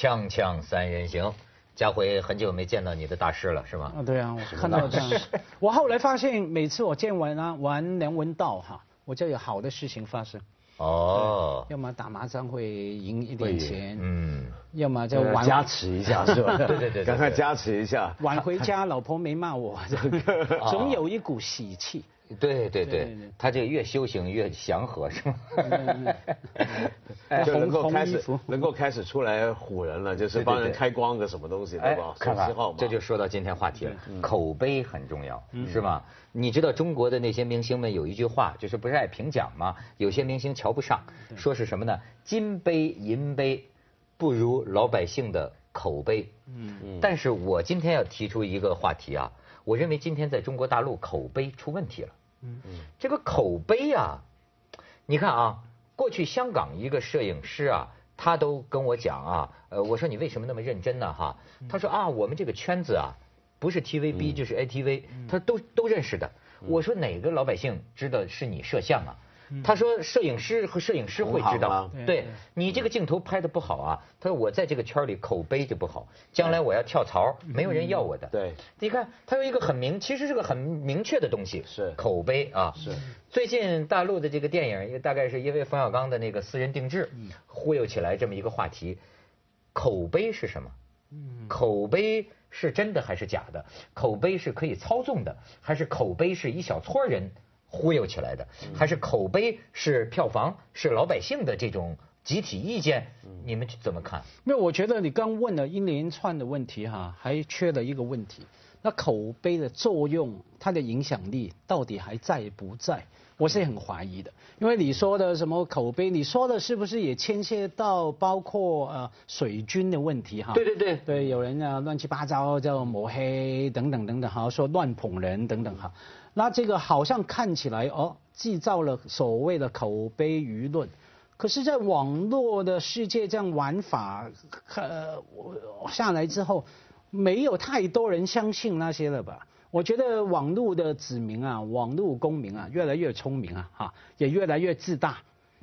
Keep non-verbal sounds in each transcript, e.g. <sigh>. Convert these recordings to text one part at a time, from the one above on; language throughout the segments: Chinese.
锵锵三人行，家辉很久没见到你的大师了，是吗？啊，对啊，我看到这样。<laughs> 我后来发现，每次我见完啊玩梁文道哈，我就有好的事情发生。哦，要么打麻将会赢一点钱，嗯，要么就玩加持一下是吧？<laughs> 对对对对赶快加持一下。<laughs> 晚回家，老婆没骂我，总有一股喜气。对对对他这个越修行越祥和，是吗？<laughs> 就能够开始能够开始出来唬人了，就是帮人开光个什么东西，对吧？看看手机号码这就说到今天话题了，口碑很重要，是吧？你知道中国的那些明星们有一句话，就是不是爱评奖吗？有些明星瞧不上，说是什么呢？金杯银杯不如老百姓的口碑。嗯，但是我今天要提出一个话题啊，我认为今天在中国大陆口碑出问题了。嗯嗯，这个口碑啊，你看啊，过去香港一个摄影师啊，他都跟我讲啊，呃，我说你为什么那么认真呢？哈，他说啊，我们这个圈子啊，不是 TVB 就是 ATV，他都都认识的。我说哪个老百姓知道是你摄像啊？他说摄影师和摄影师会知道对对你这个镜头拍的不好啊。他说我在这个圈里口碑就不好，将来我要跳槽，没有人要我的。对，你看，他有一个很明，其实是个很明确的东西，是口碑啊。是。最近大陆的这个电影，大概是因为冯小刚的那个私人定制，忽悠起来这么一个话题。口碑是什么？口碑是真的还是假的？口碑是可以操纵的，还是口碑是一小撮人忽悠起来的？还是口碑是票房是老百姓的这种集体意见？你们怎么看？没有，我觉得你刚问了一连串的问题哈，还缺了一个问题，那口碑的作用，它的影响力到底还在不在？我是很怀疑的，因为你说的什么口碑，你说的是不是也牵涉到包括呃水军的问题哈？对对对对，有人啊乱七八糟叫抹黑等等等等哈，说乱捧人等等哈，那这个好像看起来哦，制造了所谓的口碑舆论。可是，在网络的世界这样玩法，呃，下来之后，没有太多人相信那些了吧？我觉得网络的子民啊，网络公民啊，越来越聪明啊，哈，也越来越自大，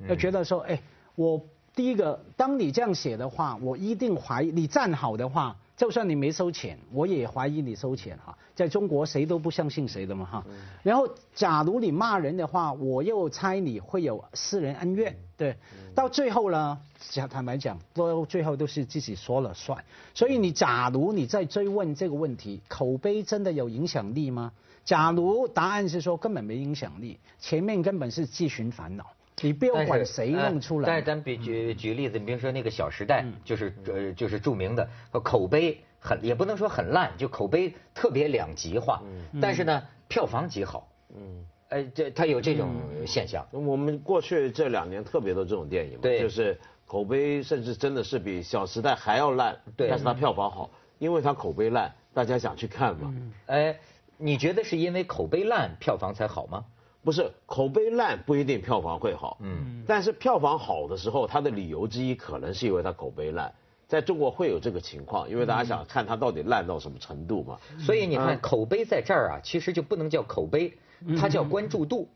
就觉得说，哎，我第一个，当你这样写的话，我一定怀疑你站好的话，就算你没收钱，我也怀疑你收钱哈。在中国，谁都不相信谁的嘛哈。然后，假如你骂人的话，我又猜你会有私人恩怨，对。到最后呢，讲坦白讲，都最后都是自己说了算。所以你假如你在追问这个问题，口碑真的有影响力吗？假如答案是说根本没影响力，前面根本是自寻烦恼。你不要管谁弄出来。但是咱比举举例子，你比如说那个《小时代》，就是呃就是著名的口碑很也不能说很烂，就口碑特别两极化。但是呢，票房极好。嗯。哎，这它有这种现象。我们过去这两年特别多这种电影，对，就是口碑甚至真的是比《小时代》还要烂，对，但是它票房好，因为它口碑烂，大家想去看嘛。哎，你觉得是因为口碑烂票房才好吗？不是，口碑烂不一定票房会好，嗯，但是票房好的时候，它的理由之一可能是因为它口碑烂，在中国会有这个情况，因为大家想看它到底烂到什么程度嘛。所以你看，口碑在这儿啊，其实就不能叫口碑。它叫关注度，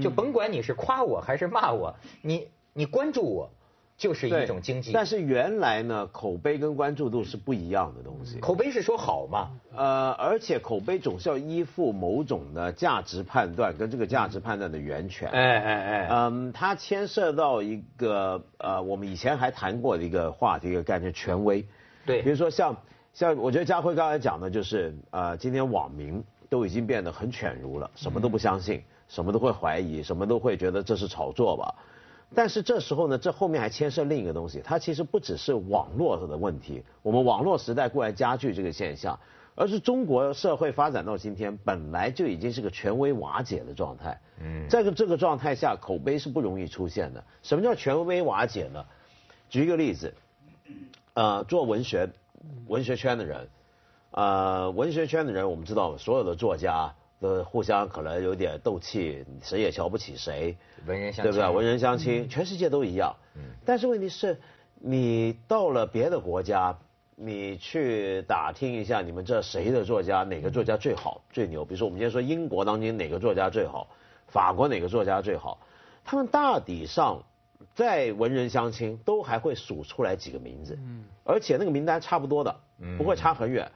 就甭管你是夸我还是骂我，你你关注我，就是一种经济。但是原来呢，口碑跟关注度是不一样的东西。口碑是说好嘛，呃，而且口碑总是要依附某种的价值判断跟这个价值判断的源泉。哎哎哎，嗯，它牵涉到一个呃，我们以前还谈过的一个话题，一个概念——权威。对，比如说像像，我觉得家辉刚才讲的就是呃，今天网民。都已经变得很犬儒了，什么都不相信，什么都会怀疑，什么都会觉得这是炒作吧。但是这时候呢，这后面还牵涉另一个东西，它其实不只是网络的问题，我们网络时代固然加剧这个现象，而是中国社会发展到今天，本来就已经是个权威瓦解的状态。嗯，在这个状态下，口碑是不容易出现的。什么叫权威瓦解呢？举一个例子，呃，做文学文学圈的人。呃，文学圈的人，我们知道，所有的作家都互相可能有点斗气，谁也瞧不起谁，文人相对不对？文人相亲，全世界都一样。嗯。但是问题是，你到了别的国家，你去打听一下，你们这谁的作家，哪个作家最好、最牛？比如说，我们今天说英国当今哪个作家最好，法国哪个作家最好？他们大抵上在文人相亲都还会数出来几个名字，嗯，而且那个名单差不多的，不会差很远。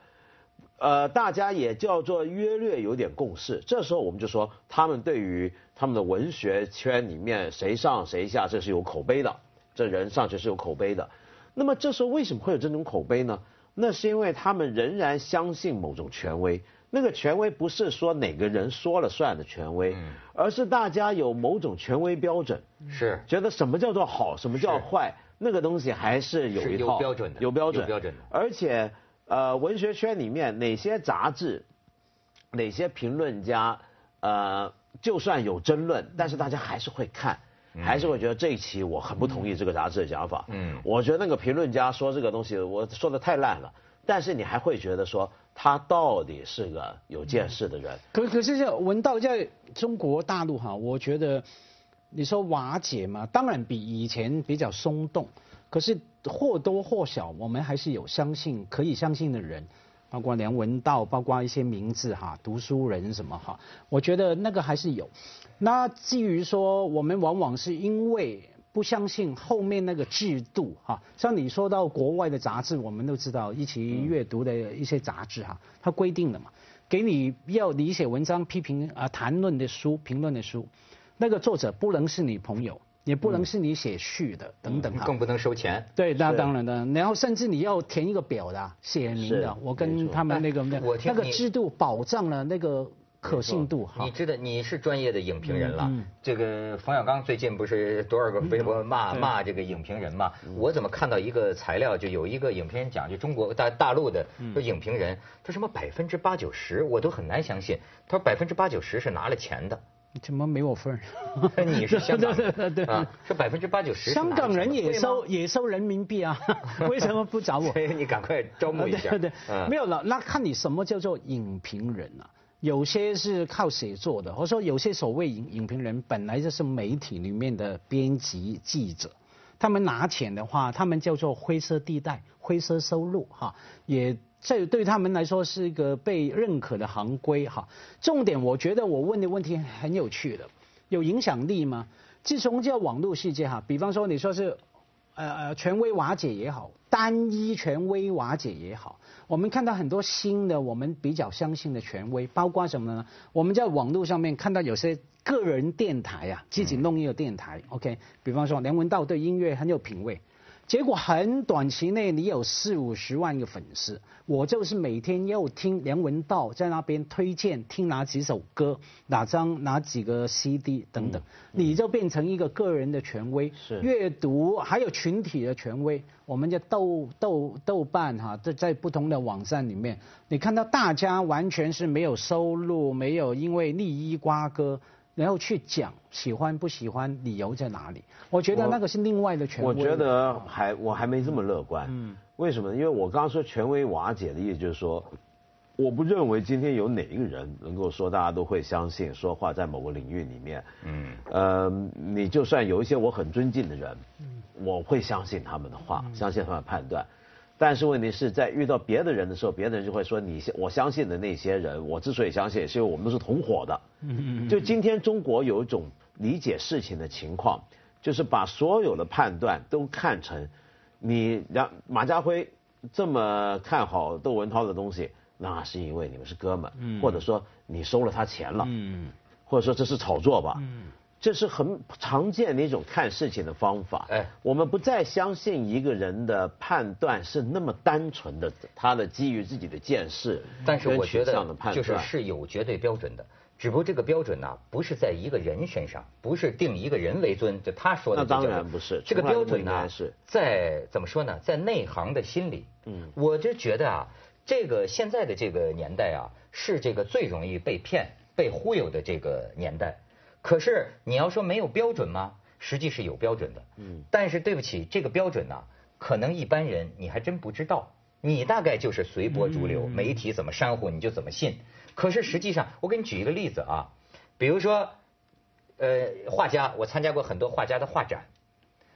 呃，大家也叫做约略有点共识。这时候我们就说，他们对于他们的文学圈里面谁上谁下，这是有口碑的，这人上去是有口碑的。那么这时候为什么会有这种口碑呢？那是因为他们仍然相信某种权威。那个权威不是说哪个人说了算的权威，而是大家有某种权威标准，是觉得什么叫做好，什么叫坏，那个东西还是有一套标准的，有标准，标准的。而且，呃，文学圈里面哪些杂志，哪些评论家，呃，就算有争论，但是大家还是会看，还是会觉得这一期我很不同意这个杂志的想法。嗯，我觉得那个评论家说这个东西，我说的太烂了。但是你还会觉得说他到底是个有见识的人？可可是这文道在中国大陆哈，我觉得你说瓦解嘛，当然比以前比较松动，可是或多或少我们还是有相信可以相信的人，包括梁文道，包括一些名字哈，读书人什么哈，我觉得那个还是有。那至于说我们往往是因为。不相信后面那个制度哈，像你说到国外的杂志，我们都知道一起阅读的一些杂志哈，它规定的嘛，给你要你写文章批评啊谈论的书评论的书，那个作者不能是你朋友，也不能是你写序的等等更不能收钱。对，那当然的，然后甚至你要填一个表的，写明的，我跟他们那个那那个制度保障了那个。可信度，你知道你是专业的影评人了。这个冯小刚最近不是多少个微博骂骂这个影评人嘛？我怎么看到一个材料，就有一个影评人讲，就中国大大陆的说影评人，他什么百分之八九十，我都很难相信。他说百分之八九十是拿了钱的，怎么没我份儿？你是香港 <laughs> 人啊？是百分之八九十，香港人也收也收人民币啊？<laughs> 为什么不找我？<laughs> 你赶快招募一下。对对，没有了。那看你什么叫做影评人啊？有些是靠写作的，或者说有些所谓影影评人本来就是媒体里面的编辑记者，他们拿钱的话，他们叫做灰色地带、灰色收入哈，也这对他们来说是一个被认可的行规哈。重点我觉得我问的问题很有趣的，有影响力吗？自从这个网络世界哈，比方说你说是。呃呃，权威瓦解也好，单一权威瓦解也好，我们看到很多新的我们比较相信的权威，包括什么呢？我们在网络上面看到有些个人电台啊，自己弄一个电台，OK，比方说梁文道对音乐很有品味。结果很短期内，你有四五十万个粉丝，我就是每天要听梁文道在那边推荐听哪几首歌，哪张哪几个 CD 等等，你就变成一个个人的权威。是阅读还有群体的权威，我们叫豆豆豆瓣哈，在在不同的网站里面，你看到大家完全是没有收入，没有因为利益瓜葛。然后去讲喜欢不喜欢，理由在哪里？我觉得那个是另外的权威。我觉得还我还没这么乐观。嗯。为什么？因为我刚刚说权威瓦解的意思就是说，我不认为今天有哪一个人能够说大家都会相信说话，在某个领域里面。嗯。呃，你就算有一些我很尊敬的人，我会相信他们的话，相信他们的判断。但是问题是在遇到别的人的时候，别的人就会说你我相信的那些人，我之所以相信，是因为我们都是同伙的。嗯嗯就今天中国有一种理解事情的情况，就是把所有的判断都看成你让马家辉这么看好窦文涛的东西，那是因为你们是哥们，或者说你收了他钱了，嗯或者说这是炒作吧。这是很常见的一种看事情的方法。哎，我们不再相信一个人的判断是那么单纯的，他的基于自己的见识。但是我觉得就是是有绝对标准的，只不过这个标准呢，不是在一个人身上，不是定一个人为尊，就他说的。那当然不是。这个标准呢，是在怎么说呢，在内行的心里。嗯。我就觉得啊，这个现在的这个年代啊，是这个最容易被骗、被忽悠的这个年代。可是你要说没有标准吗？实际是有标准的。嗯。但是对不起，这个标准呢，可能一般人你还真不知道。你大概就是随波逐流，媒体怎么煽乎你就怎么信。可是实际上，我给你举一个例子啊，比如说，呃，画家，我参加过很多画家的画展。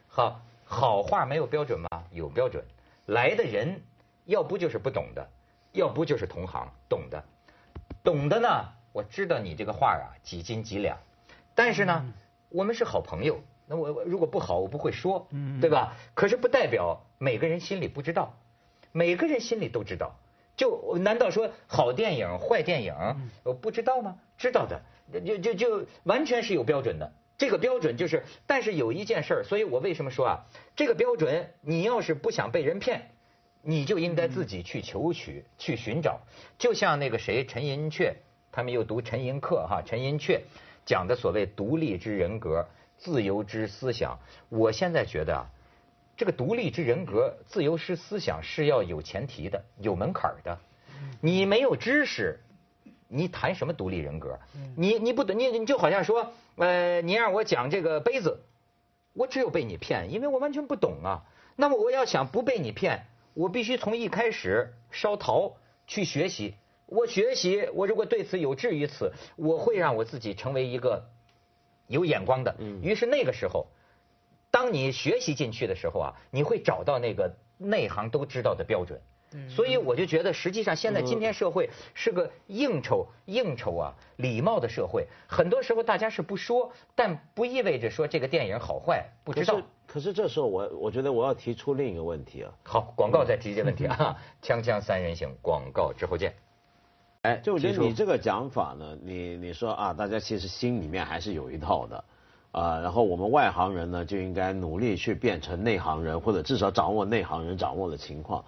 好，好画没有标准吗？有标准。来的人，要不就是不懂的，要不就是同行懂的。懂的呢，我知道你这个画啊几斤几两。但是呢，我们是好朋友，那我如果不好，我不会说，对吧？可是不代表每个人心里不知道，每个人心里都知道。就难道说好电影、坏电影，我不知道吗？知道的，就就就完全是有标准的。这个标准就是，但是有一件事儿，所以我为什么说啊？这个标准，你要是不想被人骗，你就应该自己去求取、去寻找。就像那个谁，陈寅恪，他们又读陈寅恪哈，陈寅恪讲的所谓独立之人格、自由之思想，我现在觉得啊。这个独立之人格、自由之思想是要有前提的、有门槛的。你没有知识，你谈什么独立人格？你你不懂，你你就好像说，呃，你让我讲这个杯子，我只有被你骗，因为我完全不懂啊。那么我要想不被你骗，我必须从一开始烧陶去学习。我学习，我如果对此有志于此，我会让我自己成为一个有眼光的。于是那个时候。当你学习进去的时候啊，你会找到那个内行都知道的标准。所以我就觉得，实际上现在今天社会是个应酬应酬啊，礼貌的社会。很多时候大家是不说，但不意味着说这个电影好坏不知道。可是这时候我我觉得我要提出另一个问题啊。好，广告再提一个问题啊。锵锵三人行，广告之后见。哎，就我觉得你这个讲法呢，你你说啊，大家其实心里面还是有一套的。啊，然后我们外行人呢就应该努力去变成内行人，或者至少掌握内行人掌握的情况。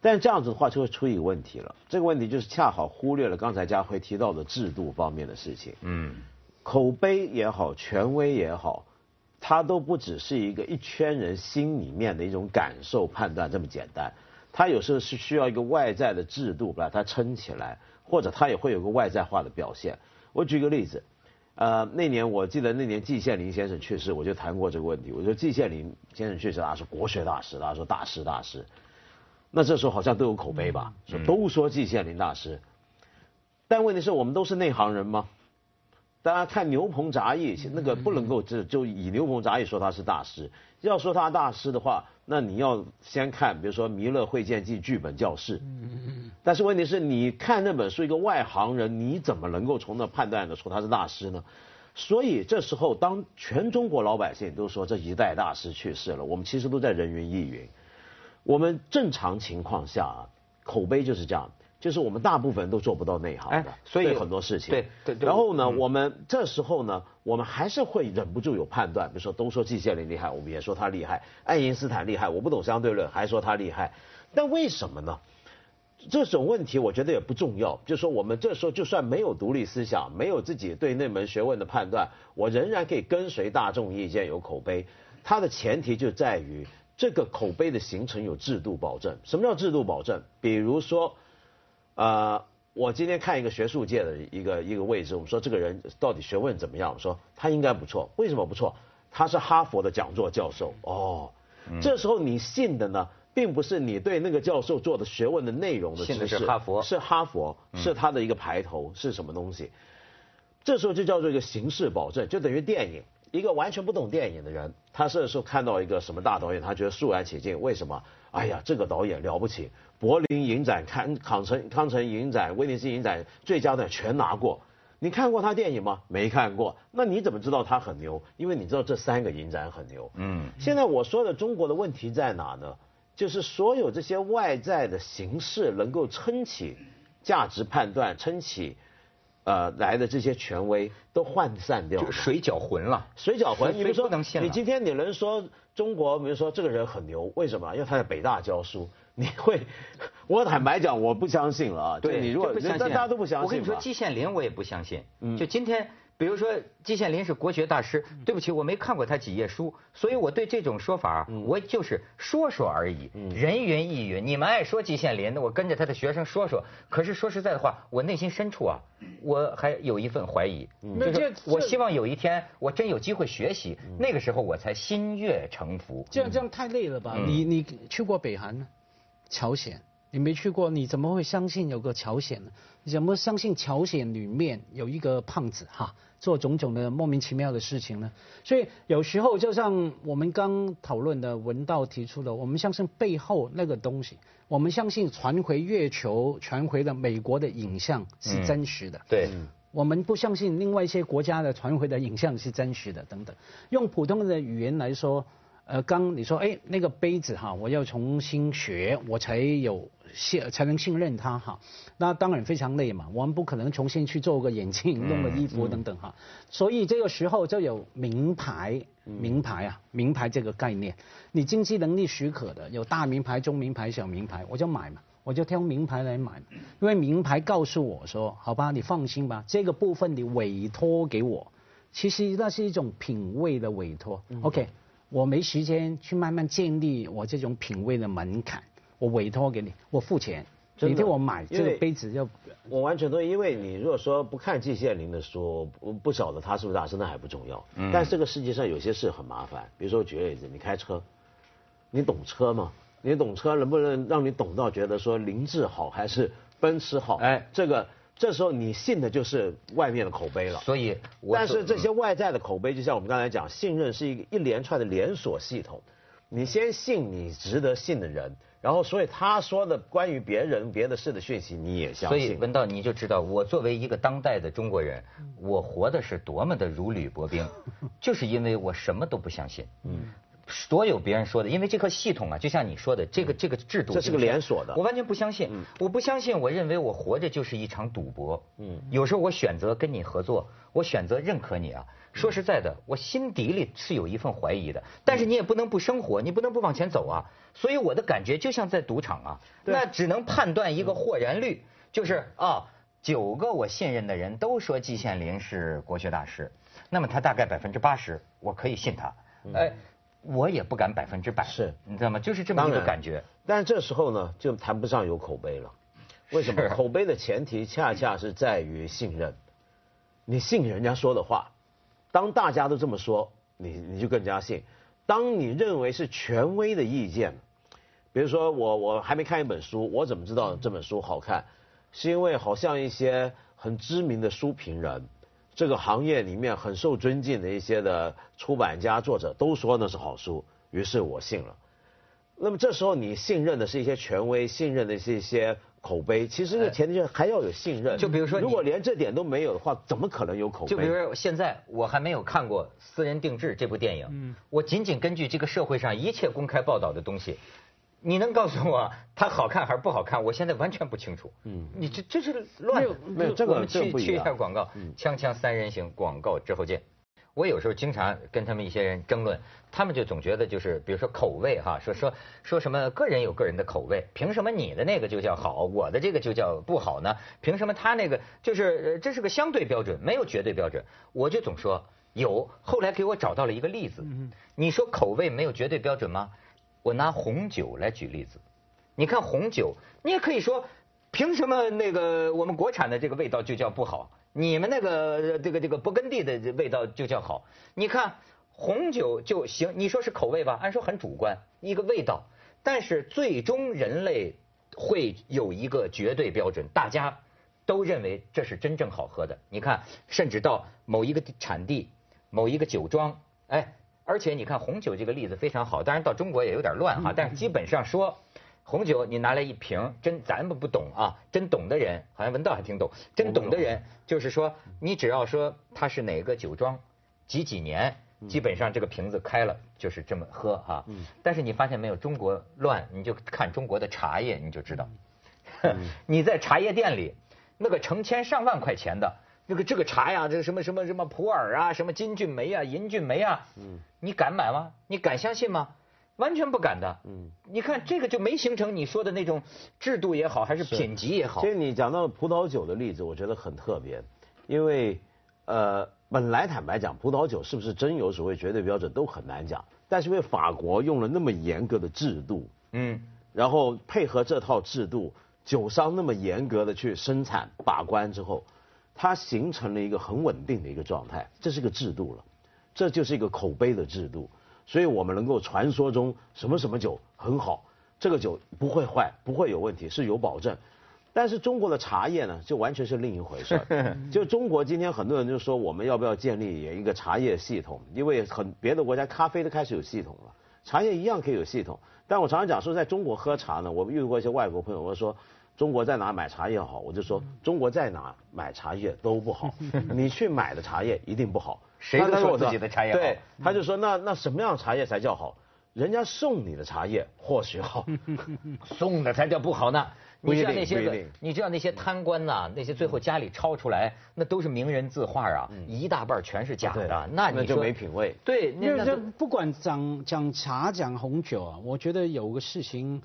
但这样子的话就会出一个问题了，这个问题就是恰好忽略了刚才佳辉提到的制度方面的事情。嗯，口碑也好，权威也好，它都不只是一个一圈人心里面的一种感受判断这么简单，它有时候是需要一个外在的制度把它撑起来，或者它也会有个外在化的表现。我举个例子。呃，那年我记得那年季羡林先生去世，我就谈过这个问题。我说季羡林先生去世，他是国学大师，他说大师大师。那这时候好像都有口碑吧，说都说季羡林大师。但问题是我们都是内行人吗？大家看牛棚杂役，那个不能够就就以牛棚杂役说他是大师。要说他大师的话，那你要先看，比如说《弥勒会见记》剧本教室。但是问题是，你看那本书，一个外行人，你怎么能够从那判断的出他是大师呢？所以这时候，当全中国老百姓都说这一代大师去世了，我们其实都在人云亦云。我们正常情况下啊，口碑就是这样。就是我们大部分人都做不到内行的，所以很多事情。对对对。然后呢，我们这时候呢，我们还是会忍不住有判断，比如说都说季羡林厉害，我们也说他厉害；爱因斯坦厉害，我不懂相对论，还说他厉害。但为什么呢？这种问题我觉得也不重要。就是说，我们这时候就算没有独立思想，没有自己对那门学问的判断，我仍然可以跟随大众意见有口碑。它的前提就在于这个口碑的形成有制度保证。什么叫制度保证？比如说。呃，我今天看一个学术界的一个一个位置，我们说这个人到底学问怎么样？我说他应该不错，为什么不错？他是哈佛的讲座教授哦。这时候你信的呢，并不是你对那个教授做的学问的内容的知识，是哈佛，是哈佛，是他的一个排头，是什么东西？这时候就叫做一个形式保证，就等于电影，一个完全不懂电影的人，他这时候看到一个什么大导演，他觉得肃然起敬，为什么？哎呀，这个导演了不起。柏林影展、康康城康城影展、威尼斯影展最佳的全拿过，你看过他电影吗？没看过，那你怎么知道他很牛？因为你知道这三个影展很牛。嗯，现在我说的中国的问题在哪呢？就是所有这些外在的形式能够撑起价值判断、撑起呃来的这些权威都涣散掉，水搅浑了。水搅浑，你比如说，你今天你能说中国，比如说这个人很牛，为什么？因为他在北大教书。你会，我坦白讲，我不相信了啊！对你如果大家都不相信，我跟你说，季羡林我也不相信。嗯就今天，比如说季羡林是国学大师，对不起，我没看过他几页书，所以我对这种说法，我就是说说而已，人云亦云。你们爱说季羡林，那我跟着他的学生说说。可是说实在的话，我内心深处啊，我还有一份怀疑。那这，我希望有一天我真有机会学习，那个时候我才心悦诚服。这样这样太累了吧？你你去过北韩呢？朝鲜，你没去过，你怎么会相信有个朝鲜呢？你怎么相信朝鲜里面有一个胖子哈，做种种的莫名其妙的事情呢？所以有时候就像我们刚讨论的文道提出的，我们相信背后那个东西，我们相信传回月球、传回的美国的影像是真实的。对。我们不相信另外一些国家的传回的影像是真实的等等。用普通的语言来说，呃，刚你说，哎，那个杯子哈，我要重新学，我才有信才能信任它哈。那当然非常累嘛，我们不可能重新去做个眼镜、弄个衣服等等哈。所以这个时候就有名牌，名牌啊，名牌这个概念，你经济能力许可的，有大名牌、中名牌、小名牌，我就买嘛。我就挑名牌来买，因为名牌告诉我说，好吧，你放心吧，这个部分你委托给我，其实那是一种品味的委托。OK，我没时间去慢慢建立我这种品味的门槛，我委托给你，我付钱，你替我买这个杯子就。我完全同意，因为你如果说不看季羡林的书，不不晓得他是不是大师，那还不重要。嗯。但这个世界上有些事很麻烦，比如说举个例子，你开车，你懂车吗？你懂车能不能让你懂到觉得说凌志好还是奔驰好？哎，这个这时候你信的就是外面的口碑了。所以，但是这些外在的口碑，就像我们刚才讲，信任是一个一连串的连锁系统。你先信你值得信的人，然后所以他说的关于别人别的事的讯息你也相信。所以文道你就知道，我作为一个当代的中国人，我活的是多么的如履薄冰，<laughs> 就是因为我什么都不相信。嗯。所有别人说的，因为这个系统啊，就像你说的，这个这个制度，这是个连锁的，我完全不相信。我不相信，我认为我活着就是一场赌博。嗯，有时候我选择跟你合作，我选择认可你啊。说实在的，我心底里是有一份怀疑的。但是你也不能不生活，你不能不往前走啊。所以我的感觉就像在赌场啊，那只能判断一个豁然率，就是啊，九个我信任的人都说季羡林是国学大师，那么他大概百分之八十我可以信他。哎。我也不敢百分之百，是你知道吗？就是这么一个感觉。但是这时候呢，就谈不上有口碑了。为什么？口碑的前提恰恰是在于信任。你信人家说的话，当大家都这么说，你你就更加信。当你认为是权威的意见，比如说我我还没看一本书，我怎么知道这本书好看？是因为好像一些很知名的书评人。这个行业里面很受尊敬的一些的出版家、作者都说那是好书，于是我信了。那么这时候你信任的是一些权威，信任的是一些口碑，其实前提是还要有信任。就比如说，如果连这点都没有的话，怎么可能有口碑？就比如说现在我还没有看过《私人定制》这部电影，我仅仅根据这个社会上一切公开报道的东西。你能告诉我它好看还是不好看？我现在完全不清楚。嗯，你这这是乱。没有这个我们去去一下广告。锵锵三人行，广告之后见。我有时候经常跟他们一些人争论，他们就总觉得就是，比如说口味哈，说说说什么个人有个人的口味，凭什么你的那个就叫好，我的这个就叫不好呢？凭什么他那个就是这是个相对标准，没有绝对标准。我就总说有，后来给我找到了一个例子。你说口味没有绝对标准吗？我拿红酒来举例子，你看红酒，你也可以说，凭什么那个我们国产的这个味道就叫不好？你们那个这个这个勃艮第的味道就叫好？你看红酒就行，你说是口味吧？按说很主观，一个味道，但是最终人类会有一个绝对标准，大家都认为这是真正好喝的。你看，甚至到某一个产地、某一个酒庄，哎。而且你看红酒这个例子非常好，当然到中国也有点乱哈，但是基本上说，红酒你拿来一瓶，真咱们不懂啊，真懂的人好像文道还挺懂，真懂的人就是说，你只要说它是哪个酒庄，几几年，基本上这个瓶子开了就是这么喝哈。但是你发现没有，中国乱，你就看中国的茶叶你就知道，<laughs> 你在茶叶店里那个成千上万块钱的。这个这个茶呀，这个什么什么什么普洱啊，什么金骏眉啊、银骏眉啊，嗯，你敢买吗？你敢相信吗？完全不敢的。嗯，你看这个就没形成你说的那种制度也好，还是品级也好。其实你讲到葡萄酒的例子，我觉得很特别，因为呃，本来坦白讲，葡萄酒是不是真有所谓绝对标准都很难讲，但是因为法国用了那么严格的制度，嗯，然后配合这套制度，酒商那么严格的去生产把关之后。它形成了一个很稳定的一个状态，这是个制度了，这就是一个口碑的制度，所以我们能够传说中什么什么酒很好，这个酒不会坏，不会有问题，是有保证。但是中国的茶叶呢，就完全是另一回事。<laughs> 就中国今天很多人就说，我们要不要建立一个茶叶系统？因为很别的国家咖啡都开始有系统了，茶叶一样可以有系统。但我常常讲说，在中国喝茶呢，我遇过一些外国朋友，我说。中国在哪买茶叶好，我就说中国在哪买茶叶都不好，<laughs> 你去买的茶叶一定不好。谁都说自己的茶叶好。对，他就说那那什么样茶叶才叫好？人家送你的茶叶或许好，<laughs> 送的才叫不好呢。不一定你知道那些个不一定，你知道那些贪官呐、那些最后家里抄出来，那都是名人字画啊，一大半全是假的。那你就没品位。对，那那不管讲讲茶讲红酒啊，我觉得有个事情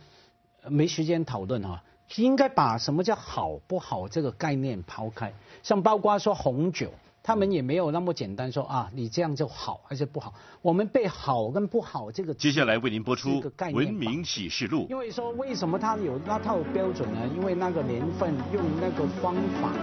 呃没时间讨论哈，应该把什么叫好不好这个概念抛开，像包括说红酒。他们也没有那么简单说啊，你这样就好还是不好？我们被好跟不好这个接下来为您播出文明启示录》。因为说为什么它有那套标准呢？因为那个年份用那个方法。